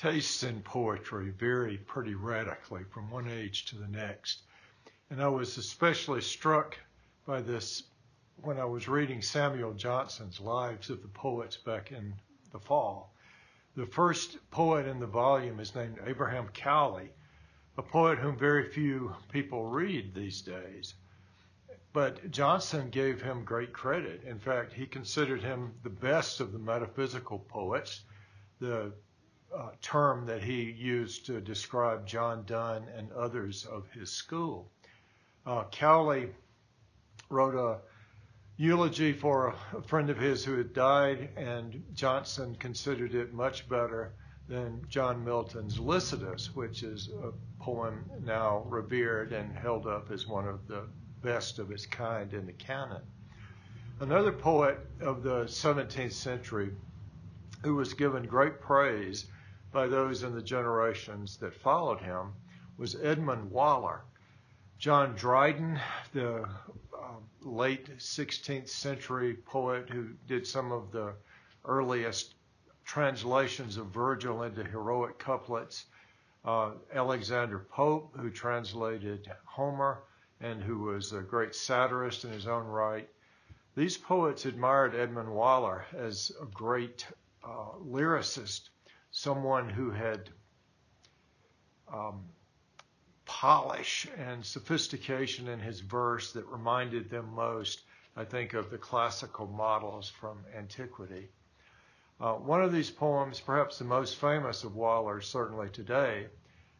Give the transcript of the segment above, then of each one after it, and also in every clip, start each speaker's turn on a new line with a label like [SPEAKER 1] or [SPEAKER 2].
[SPEAKER 1] tastes in poetry vary pretty radically from one age to the next. And I was especially struck by this when I was reading Samuel Johnson's Lives of the Poets back in the fall. The first poet in the volume is named Abraham Cowley, a poet whom very few people read these days. But Johnson gave him great credit. In fact, he considered him the best of the metaphysical poets, the uh, term that he used to describe John Donne and others of his school. Uh, Cowley wrote a eulogy for a friend of his who had died, and Johnson considered it much better than John Milton's Lycidas, which is a poem now revered and held up as one of the best of its kind in the canon. Another poet of the 17th century who was given great praise by those in the generations that followed him was Edmund Waller. John Dryden, the uh, late 16th century poet who did some of the earliest translations of Virgil into heroic couplets, uh, Alexander Pope, who translated Homer and who was a great satirist in his own right. These poets admired Edmund Waller as a great uh, lyricist, someone who had um, polish and sophistication in his verse that reminded them most, I think, of the classical models from antiquity. Uh, one of these poems, perhaps the most famous of Waller's, certainly today,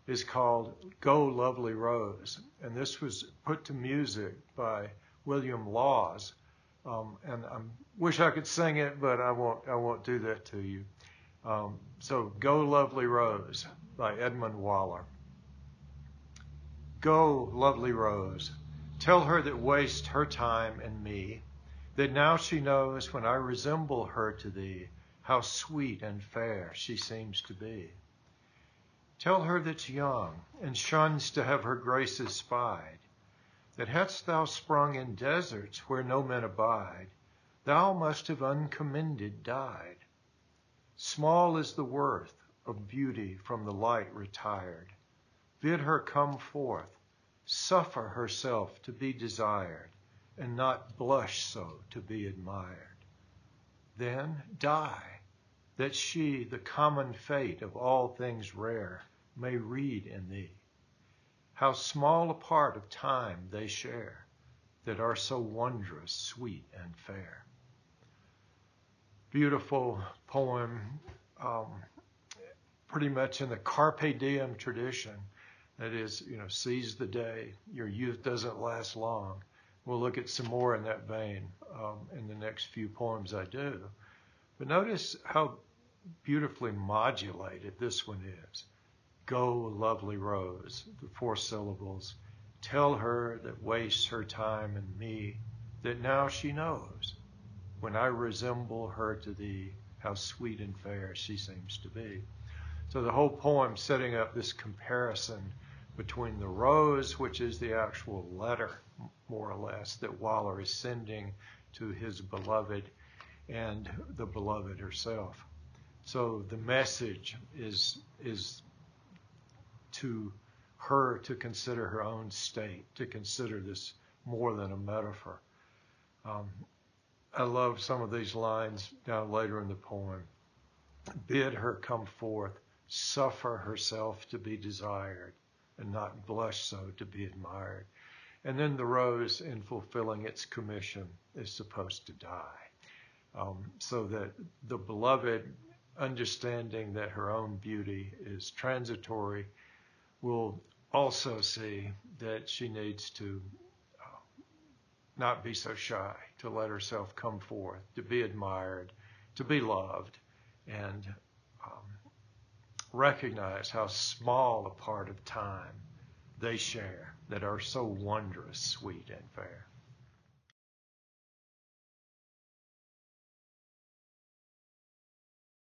[SPEAKER 1] is called Go Lovely Rose. And this was put to music by William Lawes. Um, and I wish I could sing it, but I won't, I won't do that to you. Um, so Go Lovely Rose by Edmund Waller. Go, lovely rose, tell her that waste her time and me, that now she knows when I resemble her to thee, how sweet and fair she seems to be. Tell her that's young, and shuns to have her graces spied, that hadst thou sprung in deserts where no men abide, thou must have uncommended died. Small is the worth of beauty from the light retired. Bid her come forth, suffer herself to be desired, and not blush so to be admired. Then die, that she the common fate of all things rare may read in thee. How small a part of time they share that are so wondrous, sweet, and fair. Beautiful poem, um, pretty much in the Carpe Diem tradition that is, you know, seize the day. Your youth doesn't last long. We'll look at some more in that vein um, in the next few poems I do. But notice how beautifully modulated this one is. Go, lovely rose, the four syllables. Tell her that wastes her time and me, that now she knows. When I resemble her to thee, how sweet and fair she seems to be. So the whole poem setting up this comparison between the rose, which is the actual letter, more or less, that Waller is sending to his beloved, and the beloved herself. So the message is is to her to consider her own state, to consider this more than a metaphor. Um, I love some of these lines down later in the poem. Bid her come forth, suffer herself to be desired and not blush so to be admired. And then the rose, in fulfilling its commission, is supposed to die. Um, so that the beloved, understanding that her own beauty is transitory, will also see that she needs to uh, not be so shy, to let herself come forth, to be admired, to be loved, and um, recognize how small a part of time they share that are so wondrous, sweet, and fair.